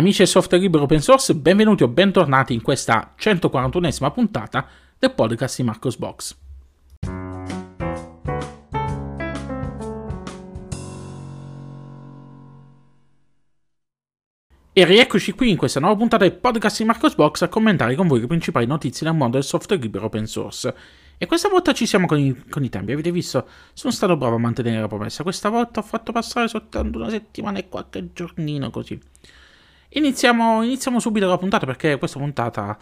Amici del software libero open source, benvenuti o bentornati in questa 141esima puntata del podcast di Marcos Box. E rieccoci qui in questa nuova puntata del podcast di Marcos Box a commentare con voi le principali notizie del mondo del software libero open source. E questa volta ci siamo con i, con i tempi, avete visto? Sono stato bravo a mantenere la promessa, questa volta ho fatto passare soltanto una settimana e qualche giornino così. Iniziamo, iniziamo subito la puntata perché questa puntata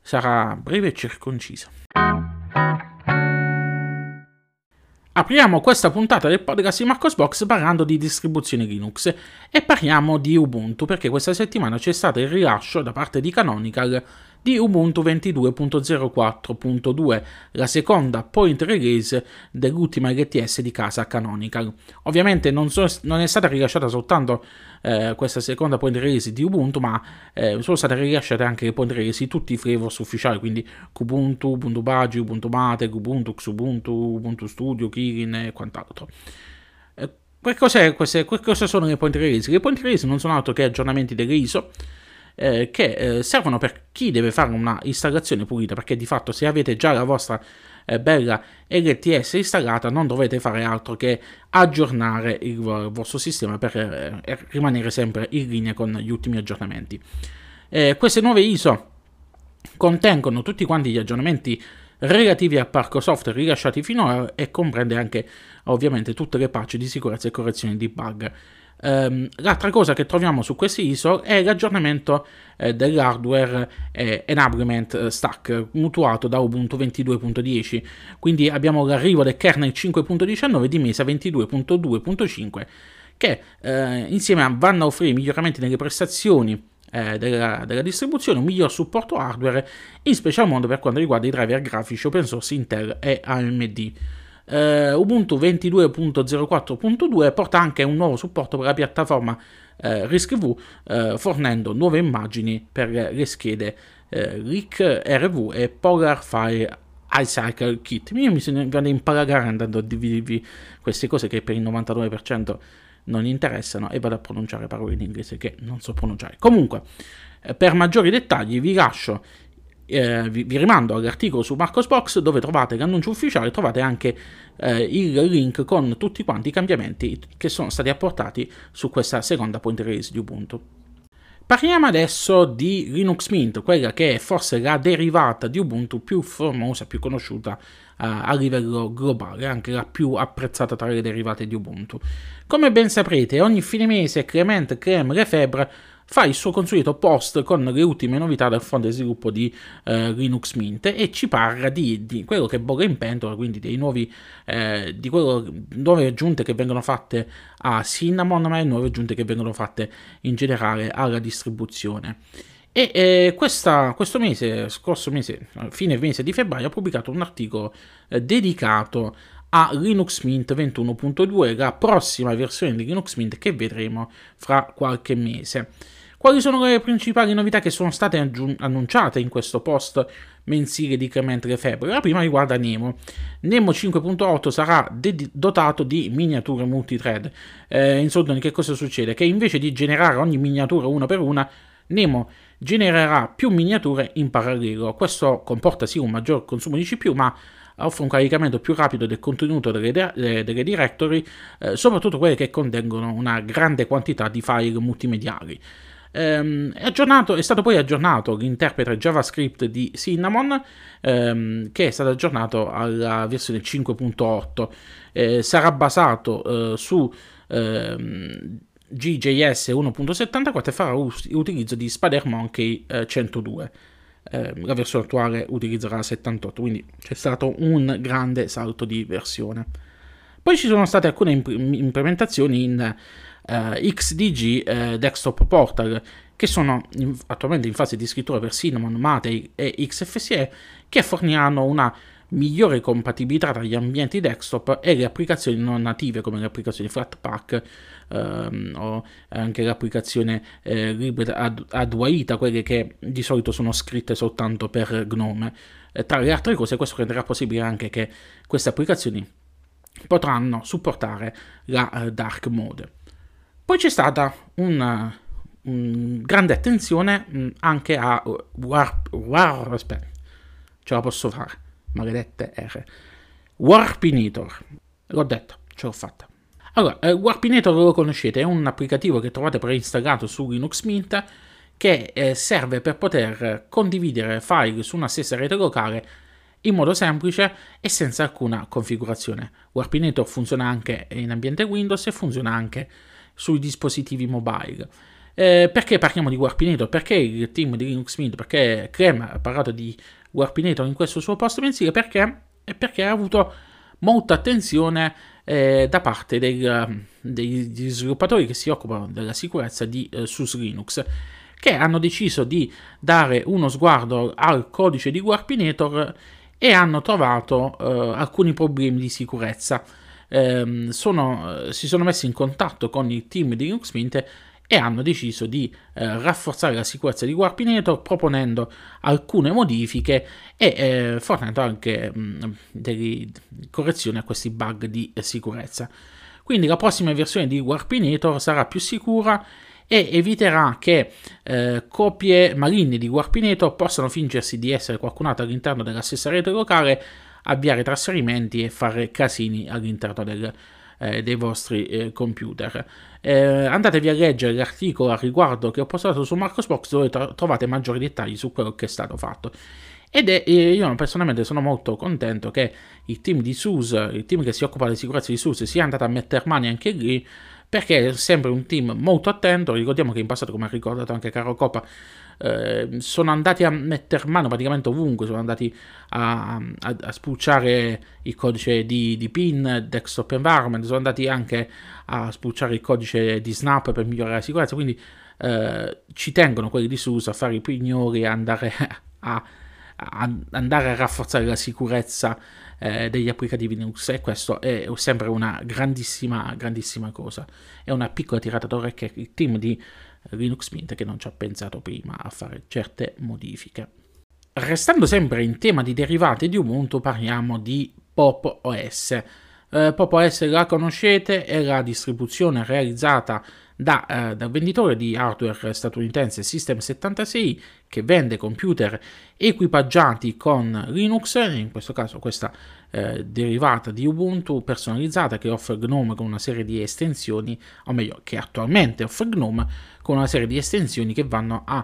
sarà breve e circoncisa. Apriamo questa puntata del podcast di Marcos Box parlando di distribuzioni Linux e parliamo di Ubuntu perché questa settimana c'è stato il rilascio da parte di Canonical di Ubuntu 22.04.2, la seconda point release dell'ultima LTS di casa Canonical. Ovviamente non, so, non è stata rilasciata soltanto eh, questa seconda point release di Ubuntu, ma eh, sono state rilasciate anche le point release di tutti i flavors ufficiali, quindi Kubuntu, Ubuntu Baji, Ubuntu Mate, Ubuntu, Xubuntu, Ubuntu Studio, Kirin e quant'altro. Eh, che, che cosa sono le point release? Le point release non sono altro che aggiornamenti dell'ISO eh, che eh, servono per chi deve fare una installazione pulita, perché di fatto se avete già la vostra eh, bella LTS installata non dovete fare altro che aggiornare il, vostro sistema per eh, rimanere sempre in linea con gli ultimi aggiornamenti. Queste nuove ISO contengono tutti quanti gli aggiornamenti relativi al parco software rilasciati finora e comprende anche ovviamente tutte le patch di sicurezza e correzione di bug Um, l'altra cosa che troviamo su questi ISO è l'aggiornamento eh, dell'hardware eh, enablement eh, stack mutuato da Ubuntu 22.10 quindi abbiamo l'arrivo del kernel 5.19 di Mesa 22.2.5 che eh, insieme vanno a offrire miglioramenti nelle prestazioni eh, della, della, distribuzione, un miglior supporto hardware in special modo per quanto riguarda i driver grafici open source Intel e AMD eh, Ubuntu 22.04.2 porta anche un nuovo supporto per la piattaforma eh, RISC-V, eh, fornendo nuove immagini per le schede eh, RIC RV e Polar Fire iCycle Kit. Io mi sono andato a imparare andando a dividervi queste cose che per il 99% non interessano e vado a pronunciare parole in inglese che non so pronunciare. Comunque, eh, per maggiori dettagli vi lascio eh, vi, vi, rimando all'articolo su Marcosbox dove trovate l'annuncio ufficiale, trovate anche eh, il link con tutti quanti i cambiamenti che sono stati apportati su questa seconda point release di Ubuntu. Parliamo adesso di Linux Mint, quella che è forse la derivata di Ubuntu più famosa, più conosciuta uh, a livello globale, anche la più apprezzata tra le derivate di Ubuntu. Come ben saprete, ogni fine mese Clement Creme Lefebvre fa il suo consueto post con le ultime novità del fondo di sviluppo di eh, Linux Mint e ci parla di, di, quello che bolle in pentola, quindi dei nuovi, eh, di quello, nuove aggiunte che vengono fatte a Cinnamon, ma le nuove aggiunte che vengono fatte in generale alla distribuzione. E eh, questa, questo mese, scorso mese, fine mese di febbraio, ha pubblicato un articolo eh, dedicato a Linux Mint 21.2, la prossima versione di Linux Mint che vedremo fra qualche mese. Quali sono le principali novità che sono state aggiun- annunciate in questo post mensile di Clement Lefebvre? La prima riguarda Nemo. Nemo 5.8 sarà de- dotato di miniature multithread. Eh, in soldoni che cosa succede? Che invece di generare ogni miniatura una per una, Nemo genererà più miniature in parallelo. Questo comporta sì un maggior consumo di CPU, ma offre un caricamento più rapido del contenuto delle, delle directory, eh, soprattutto quelle che contengono una grande quantità di file multimediali. Ehm, è, aggiornato, è, stato poi aggiornato l'interprete JavaScript di Cinnamon, ehm, che è stato aggiornato alla versione 5.8. Eh, sarà basato eh, su ehm, GJS 1.74 e farà us- utilizzo di SpiderMonkey eh, 102. Eh, la versione attuale utilizzerà 78, quindi c'è stato un grande salto di versione. Poi ci sono state alcune imp- implementazioni in eh, XDG eh, Desktop Portal, che sono in, attualmente in fase di scrittura per Cinnamon, Mate e XFCE, che forniranno una migliore compatibilità tra gli ambienti desktop e le applicazioni non native come le applicazioni Flatpak ehm, o anche l'applicazione eh, Libre Ad- Adwaita, quelle che di solito sono scritte soltanto per Gnome. Eh, tra le altre cose questo renderà possibile anche che queste applicazioni potranno supportare la uh, dark mode. Poi c'è stata una, mh, grande attenzione mh, anche a Warp, Warp, aspetta, ce la posso fare, maledette R, Warpinator, l'ho detto, ce l'ho fatta. Allora, eh, Warpinator lo conoscete, è un applicativo che trovate preinstallato su Linux Mint che eh, serve per poter condividere file su una stessa rete locale in modo semplice e senza alcuna configurazione. Warpinator funziona anche in ambiente Windows e funziona anche sui dispositivi mobile. Eh, perché parliamo di Warpinator? Perché il team di Linux Mint, perché Clem ha parlato di Warpinator in questo suo post mensile? Perché? Perché ha avuto molta attenzione eh, da parte del, degli sviluppatori che si occupano della sicurezza di eh, SUS Linux che hanno deciso di dare uno sguardo al codice di Warpinator e hanno trovato eh, alcuni problemi di sicurezza. Eh, sono, si sono messi in contatto con il team di Linux Mint e hanno deciso di eh, rafforzare la sicurezza di Warpinator proponendo alcune modifiche e eh, fornendo anche mh, delle correzioni a questi bug di eh, sicurezza. Quindi la prossima versione di Warpinator sarà più sicura e eviterà che eh, copie maligne di Warpinator possano fingersi di essere qualcun altro all'interno della stessa rete locale, avviare trasferimenti e fare casini all'interno del, eh, dei vostri eh, computer. Eh, andatevi a leggere l'articolo a riguardo che ho postato su Marcosbox dove tro- trovate maggiori dettagli su quello che è stato fatto. Ed è, eh, io personalmente sono molto contento che il team di SUS, il team che si occupa della sicurezza di SUS, sia andato a mettere mani anche lì perché è sempre un team molto attento, ricordiamo che in passato, come ha ricordato anche Caro Coppa, eh, sono andati a mettere mano praticamente ovunque, sono andati a, a, a spulciare il codice di, di, PIN, desktop environment, sono andati anche a spulciare il codice di Snap per migliorare la sicurezza, quindi eh, ci tengono quelli di SUS a fare i pignori e andare a, a, andare a rafforzare la sicurezza eh, degli applicativi Linux e questo è sempre una grandissima, grandissima cosa. È una piccola tirata d'orecchie il team di Linux Mint che non ci ha pensato prima a fare certe modifiche. Restando sempre in tema di derivati di Ubuntu, parliamo di Pop OS. Eh, Pop OS la conoscete, è la distribuzione realizzata da, eh, dal venditore di hardware statunitense System76 che vende computer equipaggiati con Linux, in questo caso questa eh, derivata di Ubuntu personalizzata che offre GNOME con una serie di estensioni, o meglio che attualmente offre GNOME con una serie di estensioni che vanno a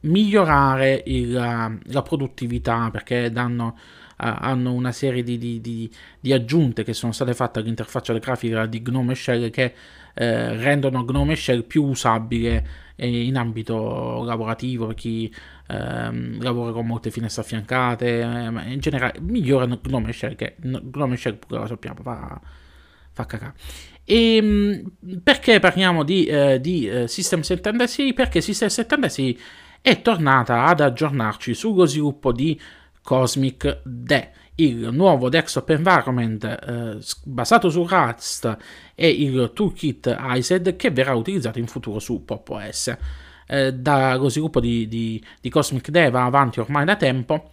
migliorare il, la produttività perché danno hanno una serie di, di, di, di, aggiunte che sono state fatte all'interfaccia grafica di Gnome Shell che eh, rendono Gnome Shell più usabile in ambito lavorativo per chi ehm, lavora con molte finestre affiancate, eh, in generale migliorano Gnome Shell che Gnome Shell pure lo sappiamo fa, fa cacà. E ehm, perché parliamo di, eh, di eh, System 76? Perché System 76 è tornata ad aggiornarci sullo sviluppo di Cosmic DE, il nuovo desktop environment eh, basato su Rust e il toolkit ISED che verrà utilizzato in futuro su Pop OS. Eh, dallo sviluppo di, di, di, Cosmic DE va avanti ormai da tempo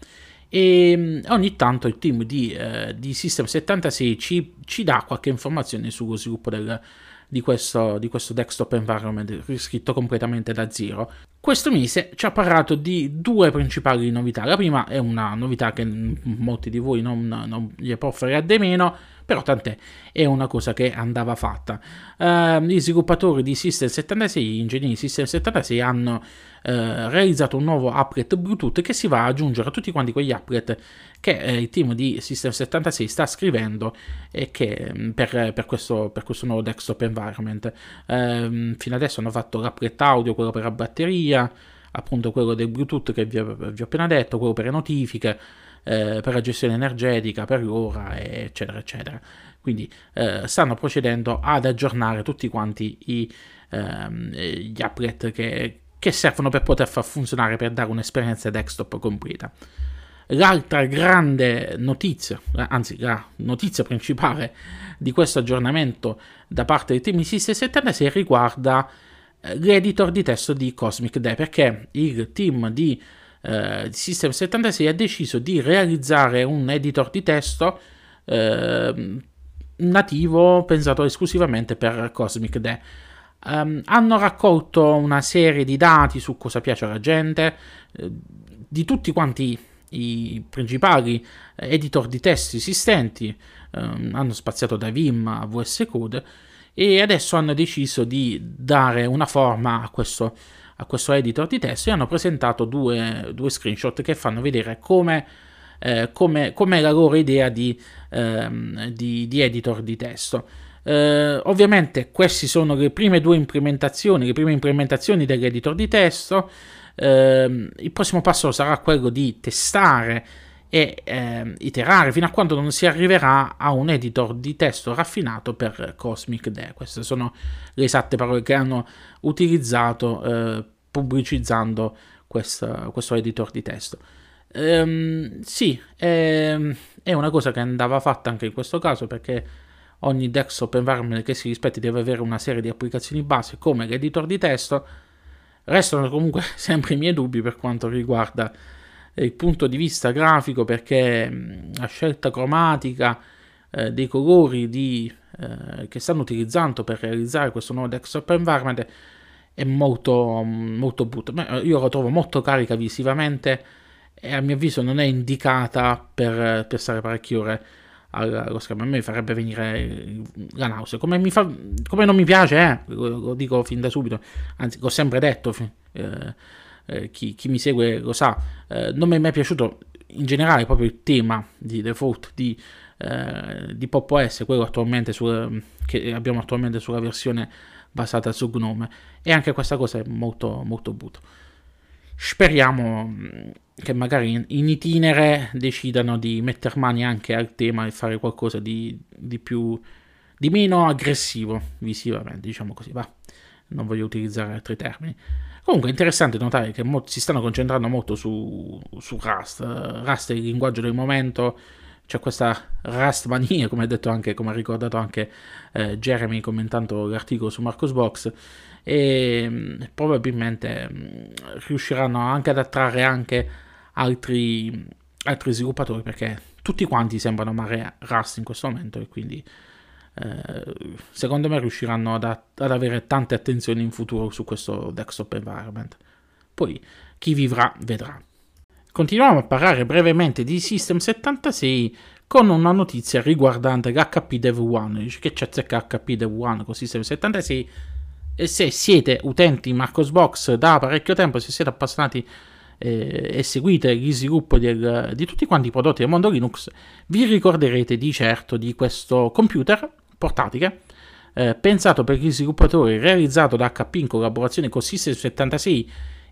e mm, ogni tanto il team di, eh, di System 76 ci, ci, dà qualche informazione sullo sviluppo del, di questo, di questo desktop environment riscritto completamente da zero. Questo mese ci ha parlato di due principali novità. La prima è una novità che molti di voi non, non gli può fregare meno, però tant'è, è una cosa che andava fatta. Uh, gli sviluppatori di System 76, gli ingegneri di System 76 hanno uh, realizzato un nuovo applet Bluetooth che si va ad aggiungere a tutti quanti quegli applet che eh, il team di System 76 sta scrivendo e che, mm, per, per, questo, per, questo, nuovo desktop environment. Uh, fino adesso hanno fatto l'applet audio, quello per la batteria, appunto quello del Bluetooth che vi, vi ho appena detto, quello per le notifiche eh, per la gestione energetica, per l'ora, eccetera, eccetera. Quindi eh, stanno procedendo ad aggiornare tutti quanti i, ehm, gli applet che, che servono per poter far funzionare, per dare un'esperienza desktop completa. L'altra grande notizia, anzi la notizia principale di questo aggiornamento da parte del team System 76 riguarda eh, l'editor di testo di Cosmic Day perché il team di eh, System 76 ha deciso di realizzare un editor di testo eh, nativo pensato esclusivamente per Cosmic DE. um, hanno raccolto una serie di dati su cosa piace alla gente, eh, di tutti quanti i principali eh, editor di testi esistenti, um, hanno spaziato da Vim a VS Code e adesso hanno deciso di dare una forma a questo, a questo editor di testo e hanno presentato due, due screenshot che fanno vedere come eh, come, come la loro idea di, ehm, di, di editor di testo. Eh, ovviamente queste sono le prime due implementazioni, le prime implementazioni dell'editor di testo. Eh, il prossimo passo sarà quello di testare e eh, iterare fino a quando non si arriverà a un editor di testo raffinato per Cosmic DE. Queste sono le esatte parole che hanno utilizzato eh, pubblicizzando questa, questo editor di testo. Ehm, sì, è, è, una cosa che andava fatta anche in questo caso perché ogni desktop environment che si rispetti deve avere una serie di applicazioni base come l'editor di testo. Restano comunque sempre i miei dubbi per quanto riguarda il punto di vista grafico perché la scelta cromatica eh, dei colori di, eh, che stanno utilizzando per realizzare questo nuovo desktop environment è molto, molto brutto. Io lo trovo molto carica visivamente e a mio avviso non è indicata per, per stare parecchie ore allo schermo. A me farebbe venire la nausea. Come, fa, come non mi piace, eh, lo, lo, dico fin da subito, anzi, l'ho sempre detto. Eh, eh, chi, chi, mi segue lo sa. Eh, non mi è mai piaciuto in generale proprio il tema di default di, eh, di Pop OS, quello attualmente su, che abbiamo attualmente sulla versione basata su Gnome. E anche questa cosa è molto, molto brutta. Speriamo mm, che magari in itinere decidano di mettere mani anche al tema e fare qualcosa di, di più di meno aggressivo visivamente, diciamo così, va. Non voglio utilizzare altri termini. Comunque è interessante notare che mo- si stanno concentrando molto su, su Rust. Rust è il linguaggio del momento, c'è questa Rust mania, come ha detto anche, come ha ricordato anche eh, Jeremy commentando l'articolo su Marcosbox e mm, probabilmente mm, riusciranno anche ad attrarre anche altri, altri sviluppatori perché tutti quanti sembrano amare Rust in questo momento e quindi eh, secondo me riusciranno ad, ad, avere tante attenzioni in futuro su questo desktop environment. Poi chi vivrà vedrà. Continuiamo a parlare brevemente di System 76 con una notizia riguardante l'HP Dev 1. Dice che c'è HP Dev 1 con System 76 e se siete utenti Marcosbox da parecchio tempo, se siete appassionati eh, e seguite gli sviluppi di tutti quanti i prodotti del mondo Linux, vi ricorderete di certo di questo computer portatile eh, pensato per gli sviluppatori, realizzato da HP in collaborazione con System76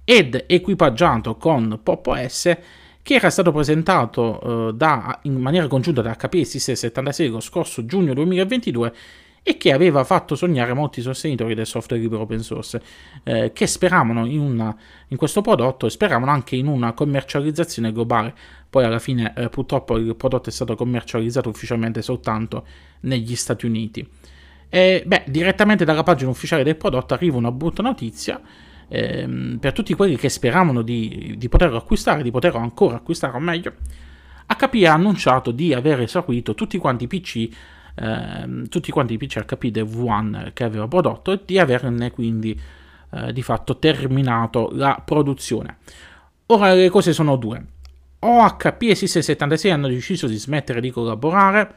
ed equipaggiato con Pop OS che era stato presentato eh, da, in maniera congiunta da HP e System76 lo scorso giugno 2022 e che aveva fatto sognare molti sostenitori del software libero open source, eh, che speravano in, una, in, questo prodotto e speravano anche in una commercializzazione globale. Poi alla fine eh, purtroppo il prodotto è stato commercializzato ufficialmente soltanto negli Stati Uniti. E, beh, direttamente dalla pagina ufficiale del prodotto arriva una brutta notizia. Ehm, per tutti quelli che speravano di, di poterlo acquistare, di poterlo ancora acquistare o meglio, HP ha annunciato di aver esaurito tutti quanti i PC Ehm, tutti quanti i PC HP Dev 1 che aveva prodotto e di averne quindi eh, di fatto terminato la produzione. Ora le cose sono due. O HP e System76 hanno deciso di smettere di collaborare,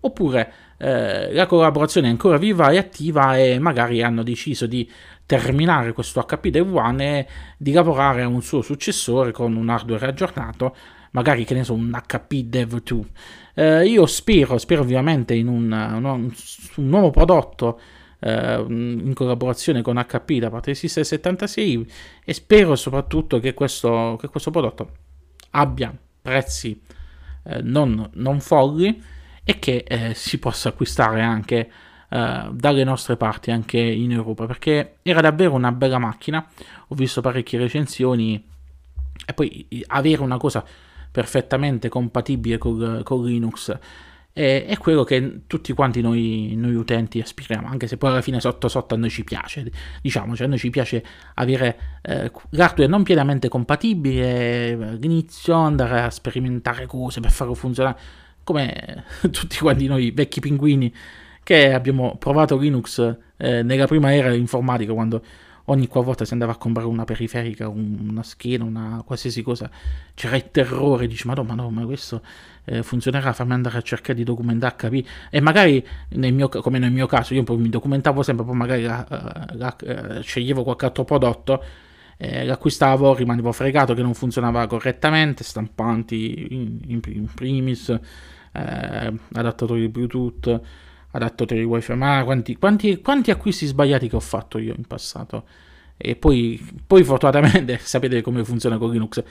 oppure eh, la collaborazione è ancora viva e attiva e magari hanno deciso di terminare questo HP Dev 1 e di lavorare a un suo successore con un hardware aggiornato, magari che ne so, un HP Dev 2. Eh, io spero, spero ovviamente in un, un, un nuovo prodotto eh, in collaborazione con HP da parte di System 76 e spero soprattutto che questo, che questo prodotto abbia prezzi eh, non, non, folli e che eh, si possa acquistare anche eh, dalle nostre parti, anche in Europa, perché era davvero una bella macchina. Ho visto parecchie recensioni e poi avere una cosa perfettamente compatibile con, Linux. E, è quello che tutti quanti noi, noi, utenti aspiriamo, anche se poi alla fine sotto sotto a noi ci piace, diciamo, cioè a noi ci piace avere eh, l'hardware non pienamente compatibile, all'inizio andare a sperimentare cose per farlo funzionare, come tutti quanti noi vecchi pinguini che abbiamo provato Linux eh, nella prima era informatica, quando ogni qualvolta si andava a comprare una periferica, una scheda, una qualsiasi cosa, c'era il terrore, dici, ma no, ma questo eh, funzionerà, fammi andare a cercare di documentare, capire, e magari, nel mio, come nel mio caso, io poi mi documentavo sempre, poi magari la, la, la, sceglievo qualche altro prodotto, eh, l'acquistavo, rimanevo fregato che non funzionava correttamente, stampanti in, in, in primis, eh, adattatori Bluetooth, adattatori wifi, ma quanti, quanti, quanti, acquisti sbagliati che ho fatto io in passato. E poi, poi fortunatamente sapete come funziona con Linux.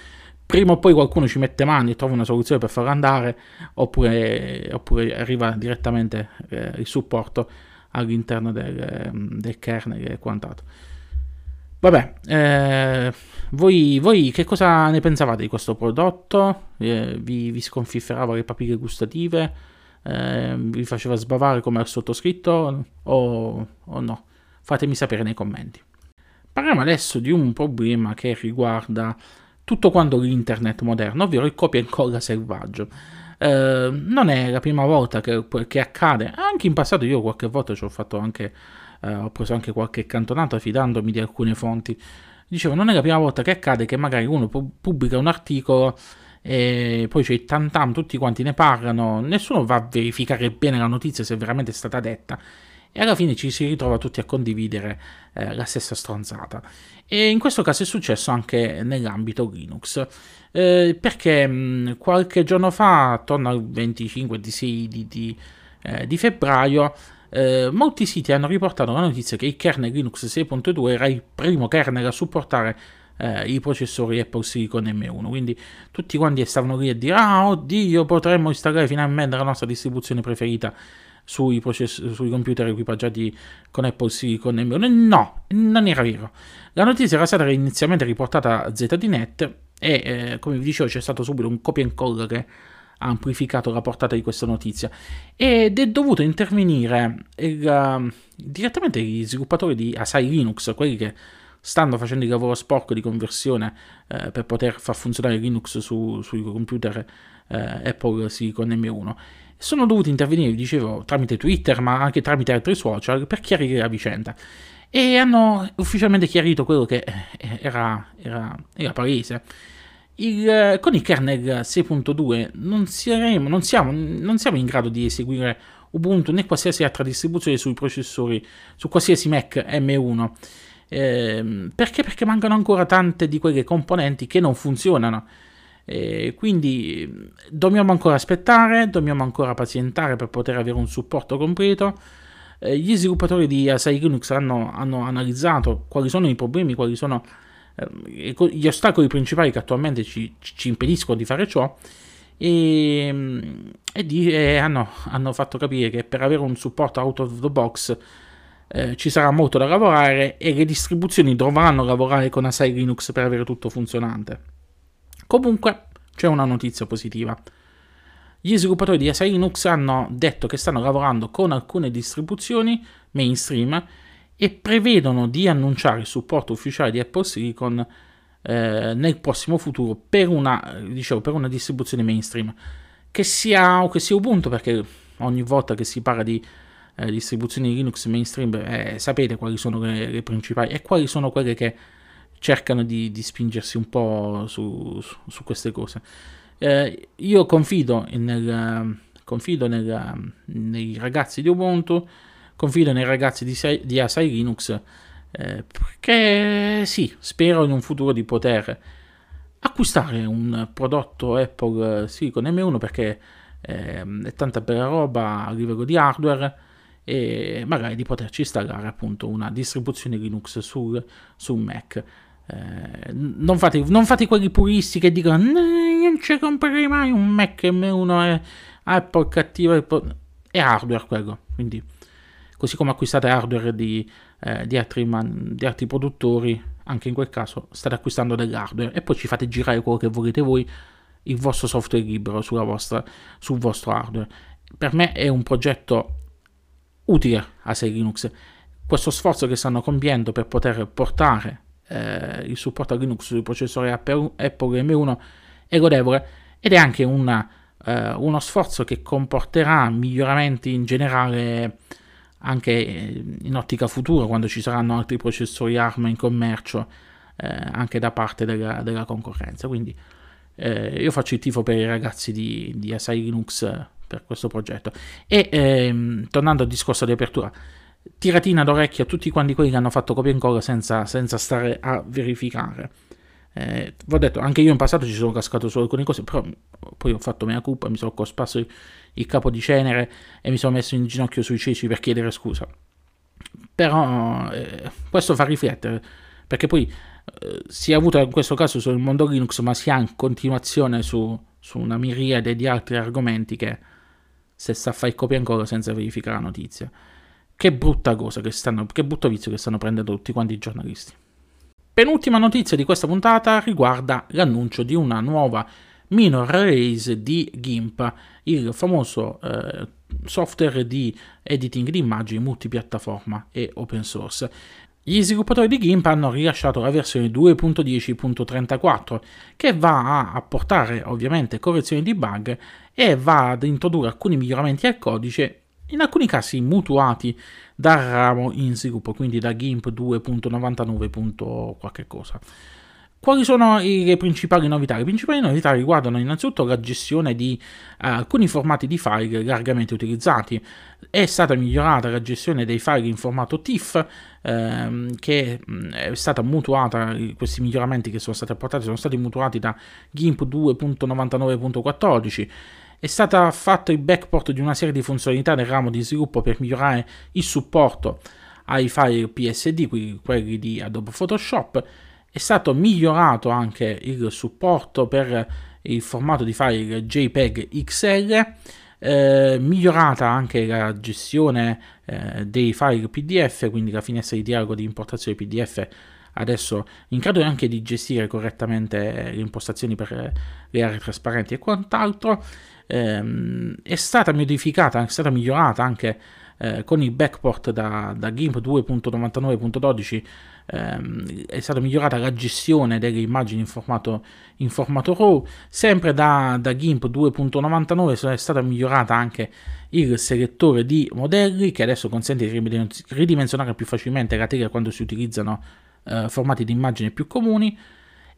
Prima o poi qualcuno ci mette mani e trova una soluzione per farlo andare, oppure, oppure arriva direttamente eh, il supporto all'interno del, del kernel e quant'altro. Vabbè, eh, voi, voi, che cosa ne pensavate di questo prodotto? Eh, vi, vi sconfifferava le papille gustative? Eh, vi faceva sbavare come al sottoscritto o, o no? Fatemi sapere nei commenti. Parliamo adesso di un problema che riguarda tutto quanto l'internet moderno, ovvero il copia e incolla selvaggio. Eh, non è la prima volta che, che, accade, anche in passato io qualche volta ci ho fatto anche eh, ho preso anche qualche cantonata fidandomi di alcune fonti. Dicevo, non è la prima volta che accade che magari uno pubblica un articolo e poi c'è il tam tam, tutti quanti ne parlano, nessuno va a verificare bene la notizia se veramente è stata detta e alla fine ci si ritrova tutti a condividere eh, la stessa stronzata. E in questo caso è successo anche nell'ambito Linux, eh, perché mh, qualche giorno fa, attorno al 25-26 di, di, eh, di febbraio, eh, molti siti hanno riportato la notizia che il kernel Linux 6.2 era il primo kernel a supportare eh, i processori Apple Silicon M1. Quindi tutti quanti stavano lì a dire: Ah, oddio, potremmo installare finalmente la nostra distribuzione preferita sui, process- sui computer equipaggiati con Apple Silicon M1. No, non era vero. La notizia era stata inizialmente riportata a ZDNet e, eh, come vi dicevo, c'è stato subito un copia e incolla che ha amplificato la portata di questa notizia ed è dovuto intervenire il, uh, direttamente gli sviluppatori di Asai Linux, quelli che stanno facendo il lavoro sporco di conversione eh, per poter far funzionare Linux su, sui computer eh, Apple Silicon M1. Sono dovuti intervenire, dicevo, tramite Twitter, ma anche tramite altri social per chiarire la vicenda. E hanno ufficialmente chiarito quello che eh, era, era, era palese il, con il kernel 6.2 non, saremo, non, siamo, non siamo in grado di eseguire Ubuntu né qualsiasi altra distribuzione sui processori, su qualsiasi Mac M1. Eh, perché? Perché mancano ancora tante di quelle componenti che non funzionano. Eh, quindi dobbiamo ancora aspettare, dobbiamo ancora pazientare per poter avere un supporto completo. Eh, gli sviluppatori di Asai Linux hanno, hanno analizzato quali sono i problemi, quali sono eh, gli ostacoli principali che attualmente ci, ci impediscono di fare ciò e, e, di, e hanno, hanno, fatto capire che per avere un supporto out of the box eh, ci sarà molto da lavorare e le distribuzioni dovranno lavorare con Asai Linux per avere tutto funzionante. Comunque c'è una notizia positiva. Gli sviluppatori di Asai Linux hanno detto che stanno lavorando con alcune distribuzioni mainstream e prevedono di annunciare il supporto ufficiale di Apple Silicon eh, nel prossimo futuro per una, dicevo, per una distribuzione mainstream che sia, che sia Ubuntu perché ogni volta che si parla di eh, distribuzioni Linux mainstream eh, sapete quali sono le, le, principali e quali sono quelle che cercano di, di spingersi un po' su, su, su queste cose. Eh, io confido, nel, confido nel, nei ragazzi di Ubuntu confido nei ragazzi di, di Asai Linux eh, perché sì, spero in un futuro di poter acquistare un prodotto Apple Silicon M1 perché eh, è tanta bella roba a livello di hardware e magari di poterci installare appunto una distribuzione Linux sul, sul Mac. Eh, non, fate, non, fate, quelli puristi che dicono non ci comprerei mai un Mac M1 è Apple cattiva è hardware quello quindi così come acquistate hardware di, eh, di, altri man, di altri produttori, anche in quel caso state acquistando dell'hardware e poi ci fate girare quello che volete voi, il vostro software libero vostra, sul vostro hardware. Per me è un progetto utile a 6 Linux. Questo sforzo che stanno compiendo per poter portare eh, il supporto a Linux sui processori Apple, Apple M1 è lodevole ed è anche una, eh, uno sforzo che comporterà miglioramenti in generale anche in ottica futura quando ci saranno altri processori ARM in commercio eh, anche da parte della, della concorrenza. Quindi eh, io faccio il tifo per i ragazzi di, di Asai Linux eh, per questo progetto. E ehm, tornando al discorso di apertura, tiratina d'orecchio a tutti quanti quelli che hanno fatto copia e incolla senza, senza stare a verificare. Eh, vi ho detto, anche io in passato ci sono cascato su alcune cose, però poi ho fatto mea culpa, mi sono cospasso il capo di cenere e mi sono messo in ginocchio sui ceci per chiedere scusa. Però eh, questo fa riflettere, perché poi eh, si è avuto in questo caso sul mondo Linux, ma si ha in continuazione su, su una miriade di altri argomenti che se sta a fare copia ancora senza verificare la notizia. Che brutta cosa che stanno, che brutto vizio che stanno prendendo tutti quanti i giornalisti. Penultima notizia di questa puntata riguarda l'annuncio di una nuova minor release di GIMP, il famoso eh, software di editing di immagini multipiattaforma e open source. Gli sviluppatori di GIMP hanno rilasciato la versione 2.10.34 che va a apportare ovviamente correzioni di bug e va ad introdurre alcuni miglioramenti al codice, in alcuni casi mutuati dal ramo in sviluppo, quindi da GIMP 2.99. qualche cosa. Quali sono le principali novità? Le principali novità riguardano innanzitutto la gestione di uh, alcuni formati di file largamente utilizzati. È stata migliorata la gestione dei file in formato TIFF, ehm, che mh, è stata mutuata, questi miglioramenti che sono stati apportati sono stati mutuati da GIMP 2.99.14. È stato fatto il backport di una serie di funzionalità nel ramo di sviluppo per migliorare il supporto ai file PSD, quelli di Adobe Photoshop è stato migliorato anche il supporto per il formato di file JPEG XL, eh, migliorata anche la gestione eh, dei file PDF, quindi la finestra di dialogo di importazione PDF adesso in grado anche di gestire correttamente le impostazioni per le aree trasparenti e quant'altro. Eh, è stata modificata, è stata migliorata anche eh, con il backport da, da GIMP 2.99.12 ehm, è stata migliorata la gestione delle immagini in formato, in formato RAW, sempre da, da GIMP 2.99 è stata migliorata anche il selettore di modelli che adesso consente di ridimensionare più facilmente la tela quando si utilizzano eh, formati di immagine più comuni.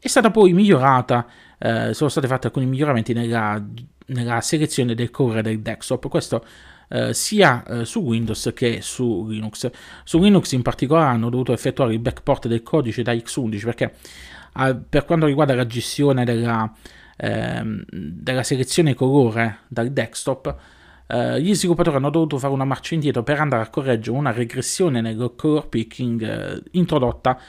È stata poi migliorata, eh, sono stati fatti alcuni miglioramenti nella, nella selezione del core del desktop. Questo eh, sia eh, su Windows che su Linux. Su Linux in particolare hanno dovuto effettuare il backport del codice da X11 perché eh, per quanto riguarda la gestione della, ehm, della selezione colore dal desktop, Uh, gli sviluppatori hanno dovuto fare una marcia indietro per andare a correggere una regressione nel color picking uh, introdotta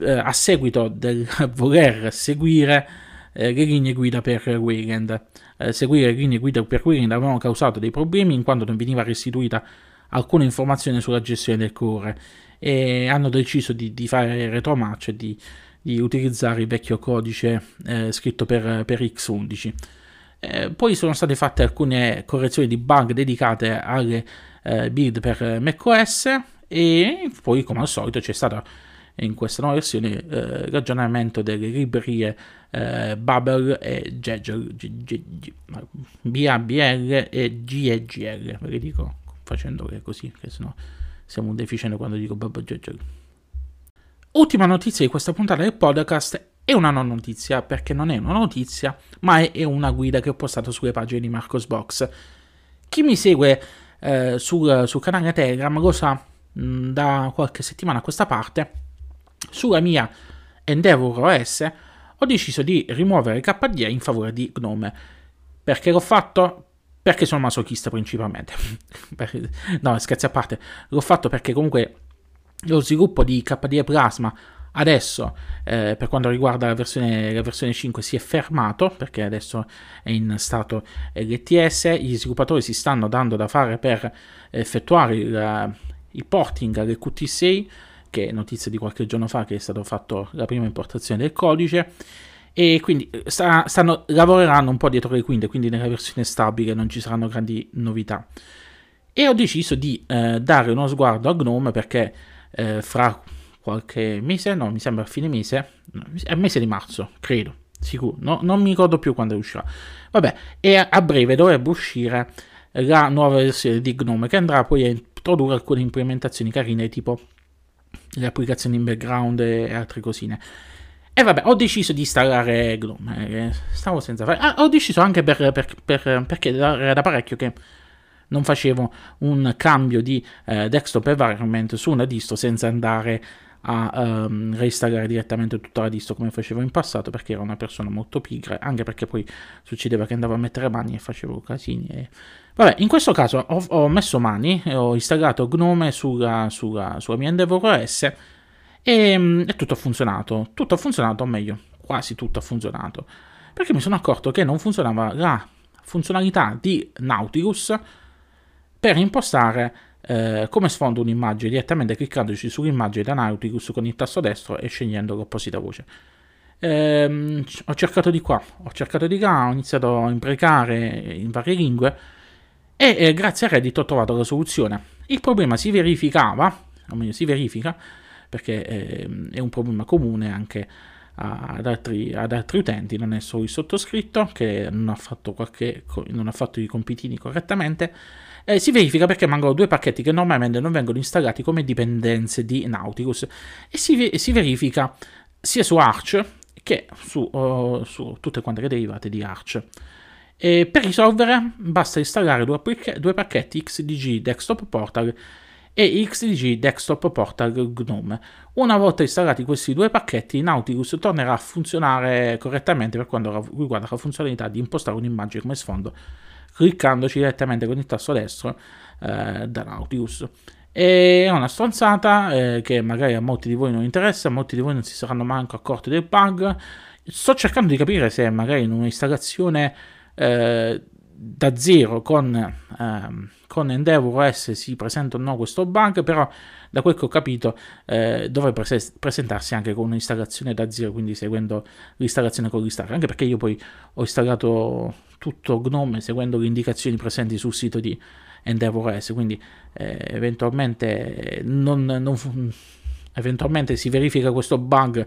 uh, a seguito del voler seguire le linee guida per Wayland eh, seguire linee guida per Quirin avevano causato dei problemi in quanto non veniva restituita alcuna informazione sulla gestione del core e hanno deciso di, di fare retromarcia e di, di, utilizzare il vecchio codice eh, scritto per, per X11. Eh, poi sono state fatte alcune correzioni di bug dedicate alle eh, build per macOS e poi come al solito c'è stato in questa nuova versione eh, ragionamento delle librerie eh, Bubble e Gegel, BABL e GEGL, ve le dico facendo così, che sennò siamo un deficiente quando dico Bubble Gegel. Ultima notizia di questa puntata del podcast è una non notizia, perché non è una notizia, ma è, una guida che ho postato sulle pagine di Marcos Box. Chi mi segue eh, sul, sul, canale Telegram lo sa mh, da qualche settimana a questa parte, sulla mia Endeavor OS ho deciso di rimuovere KDE in favore di Gnome. Perché l'ho fatto? Perché sono masochista principalmente. no, scherzi a parte. L'ho fatto perché comunque lo sviluppo di KDE Plasma adesso, eh, per quanto riguarda la versione, la versione 5, si è fermato perché adesso è in stato LTS. Gli sviluppatori si stanno dando da fare per effettuare il, il porting alle Qt6 che notizia di qualche giorno fa che è stato fatto la prima importazione del codice e quindi eh, sta, stanno, lavoreranno un po' dietro le quinte, quindi nella versione stabile non ci saranno grandi novità. E ho deciso di eh, dare uno sguardo a GNOME perché eh, fra qualche mese, no, mi sembra a fine mese, è mese di marzo, credo, sicuro, no, non mi ricordo più quando uscirà. Vabbè, e a breve dovrebbe uscire la nuova versione di GNOME che andrà poi a introdurre alcune implementazioni carine tipo le applicazioni in background e altre cosine. E vabbè, ho deciso di installare Gnome. Eh, stavo senza fare. Ah, ho deciso anche per, per, per, perché era da parecchio che non facevo un cambio di eh, desktop environment su una distro senza andare a um, reinstallare direttamente tutta la distro come facevo in passato perché ero una persona molto pigra, anche perché poi succedeva che andavo a mettere mani e facevo casini. E... Vabbè, in questo caso ho, ho messo mani, ho installato Gnome sulla, sulla, sulla mia Endeavor OS e, mm, e tutto ha funzionato. Tutto ha funzionato, o meglio, quasi tutto ha funzionato. Perché mi sono accorto che non funzionava la funzionalità di Nautilus per impostare eh, come sfondo un'immagine direttamente cliccandoci sull'immagine da Nautilus con il tasto destro e scegliendo l'apposita voce. Eh, ho cercato di qua, ho cercato di là, ho iniziato a imprecare in varie lingue e eh, grazie a Reddit ho trovato la soluzione. Il problema si verificava, o meglio si verifica, perché eh, è un problema comune anche ad altri, ad altri, utenti, non è solo il sottoscritto che non ha fatto, qualche, non ha fatto i compitini correttamente. Eh, si verifica perché mancano due pacchetti che normalmente non vengono installati come dipendenze di Nautilus e si, si verifica sia su Arch che su, uh, su, tutte quante le derivate di Arch. E per risolvere basta installare due, due pacchetti XDG Desktop Portal e XDG Desktop Portal GNOME. Una volta installati questi due pacchetti, Nautilus tornerà a funzionare correttamente per quanto riguarda la funzionalità di impostare un'immagine come sfondo, cliccandoci direttamente con il tasto destro eh, da Nautilus. È una stronzata eh, che magari a molti di voi non interessa, a molti di voi non si saranno manco accorti del bug. Sto cercando di capire se magari in un'installazione eh, da zero con, ehm, con Endeavor OS si presenta o no questo bug, però da quel che ho capito eh, dovrebbe pres- presentarsi anche con un'installazione da zero, quindi seguendo l'installazione con l'istart, anche perché io poi ho installato tutto Gnome seguendo le indicazioni presenti sul sito di Endeavor OS, quindi eh, eventualmente, non, non, eventualmente si verifica questo bug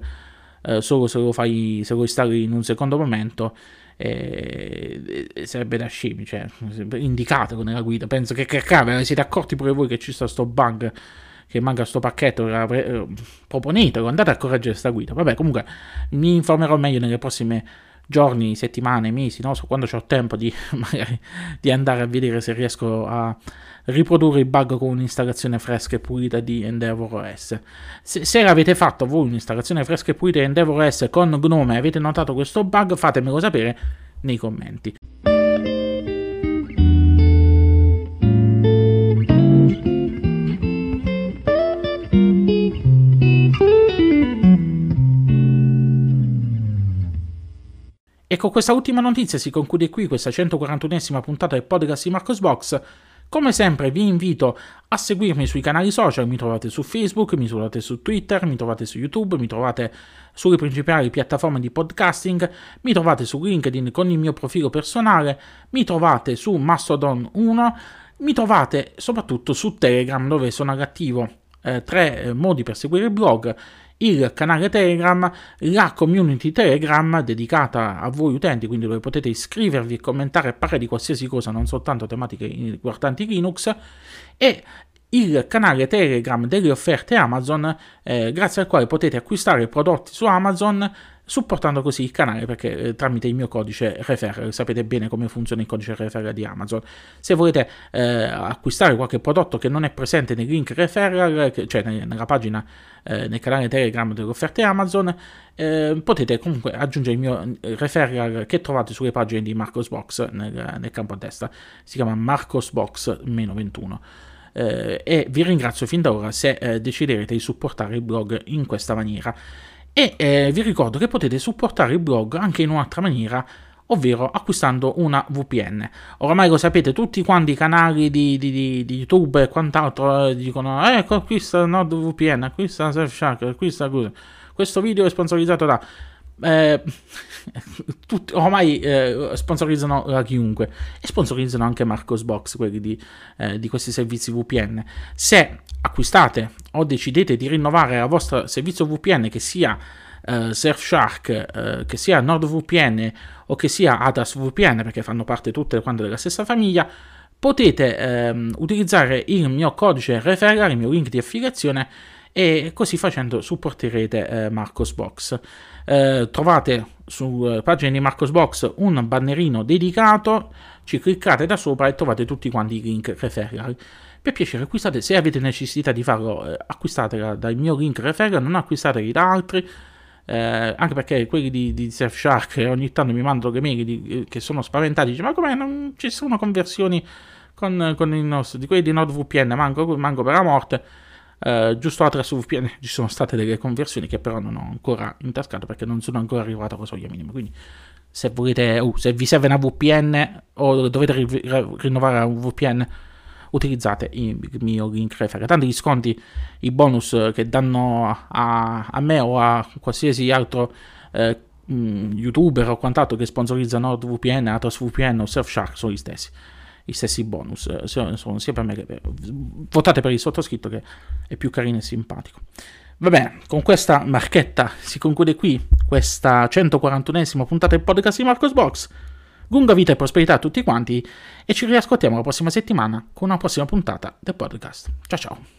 eh, solo se lo, fai, se lo installi in un secondo momento eh, sarebbe da scemi, cioè, indicatelo nella guida. Penso che, che cavolo, siete accorti pure voi che ci sta sto bug che manca sto pacchetto, eh, proponetelo, andate a correggere questa guida. Vabbè, comunque mi informerò meglio nelle prossime giorni, settimane, mesi, no? so quando ho tempo di, magari, di andare a vedere se riesco a riprodurre il bug con un'installazione fresca e pulita di Endeavor OS. Se, se avete fatto voi un'installazione fresca e pulita di Endeavor OS con Gnome e avete notato questo bug, fatemelo sapere nei commenti. E con questa ultima notizia si conclude qui questa 141esima puntata del podcast di Marcos Box. Come sempre vi invito a seguirmi sui canali social, mi trovate su Facebook, mi trovate su Twitter, mi trovate su YouTube, mi trovate sulle principali piattaforme di podcasting, mi trovate su LinkedIn con il mio profilo personale, mi trovate su Mastodon 1, mi trovate soprattutto su Telegram dove sono attivo eh, tre eh, modi per seguire il blog il canale Telegram, la community Telegram dedicata a voi utenti, quindi dove potete iscrivervi commentare e parlare di qualsiasi cosa, non soltanto tematiche riguardanti Linux, e il canale Telegram delle offerte Amazon, eh, grazie al quale potete acquistare prodotti su Amazon supportando così il canale perché eh, tramite il mio codice referral sapete bene come funziona il codice referral di Amazon. Se volete eh, acquistare qualche prodotto che non è presente nel link referral cioè nella pagina eh, nel canale telegram delle offerte Amazon eh, potete comunque aggiungere il mio eh, referral che trovate sulle pagine di Marcosbox nel, nel campo a destra. Si chiama Marcosbox-21 eh, e vi ringrazio fin da ora se deciderete di supportare il blog in questa maniera e eh, vi ricordo che potete supportare il blog anche in un'altra maniera, ovvero acquistando una VPN. Oramai lo sapete, tutti quanti i canali di, di, di, di YouTube e quant'altro eh, dicono ecco acquista NordVPN, acquista Surfshark, acquista questo video è sponsorizzato da... Eh, tutti, ormai eh, sponsorizzano la chiunque e sponsorizzano anche Marcosbox, quelli di, eh, di questi servizi VPN. Se acquistate o decidete di rinnovare il vostro servizio VPN che sia uh, Surfshark, uh, che sia NordVPN o che sia Adas VPN perché fanno parte tutte quante della stessa famiglia, potete ehm, utilizzare il mio codice referral, il mio link di affiliazione e così facendo supporterete eh, Marcosbox. Eh, trovate sulla pagina di Marcosbox un bannerino dedicato, ci cliccate da sopra e trovate tutti quanti i link referral. Per piacere acquistate, se avete necessità di farlo, eh, acquistatela dal mio link referral, non acquistateli da altri. Eh, anche perché quelli di, di Surfshark ogni tanto mi mandano le mail di, eh, che sono spaventati, dice ma come non ci sono conversioni con, con il nostro, di quelli di NordVPN, manco, manco per la morte. Uh, giusto attraverso VPN ci sono state delle conversioni che però non ho ancora intascato perché non sono ancora arrivato alla soglia minima. Quindi, se volete, uh, se vi serve una VPN o dovete ri- rinnovare un VPN, utilizzate il mio link referral. Tanti gli sconti, i bonus che danno a, a me o a qualsiasi altro eh, youtuber o quant'altro che sponsorizza NordVPN, Atos VPN o Surfshark sono gli stessi gli stessi bonus. Eh, sono sia per me che per... Votate per il sottoscritto che è più carino e simpatico. Va bene, con questa marchetta si conclude qui questa 141esima puntata del podcast di Marcos Box. Lunga vita e prosperità a tutti quanti e ci riascoltiamo la prossima settimana con una prossima puntata del podcast. Ciao ciao!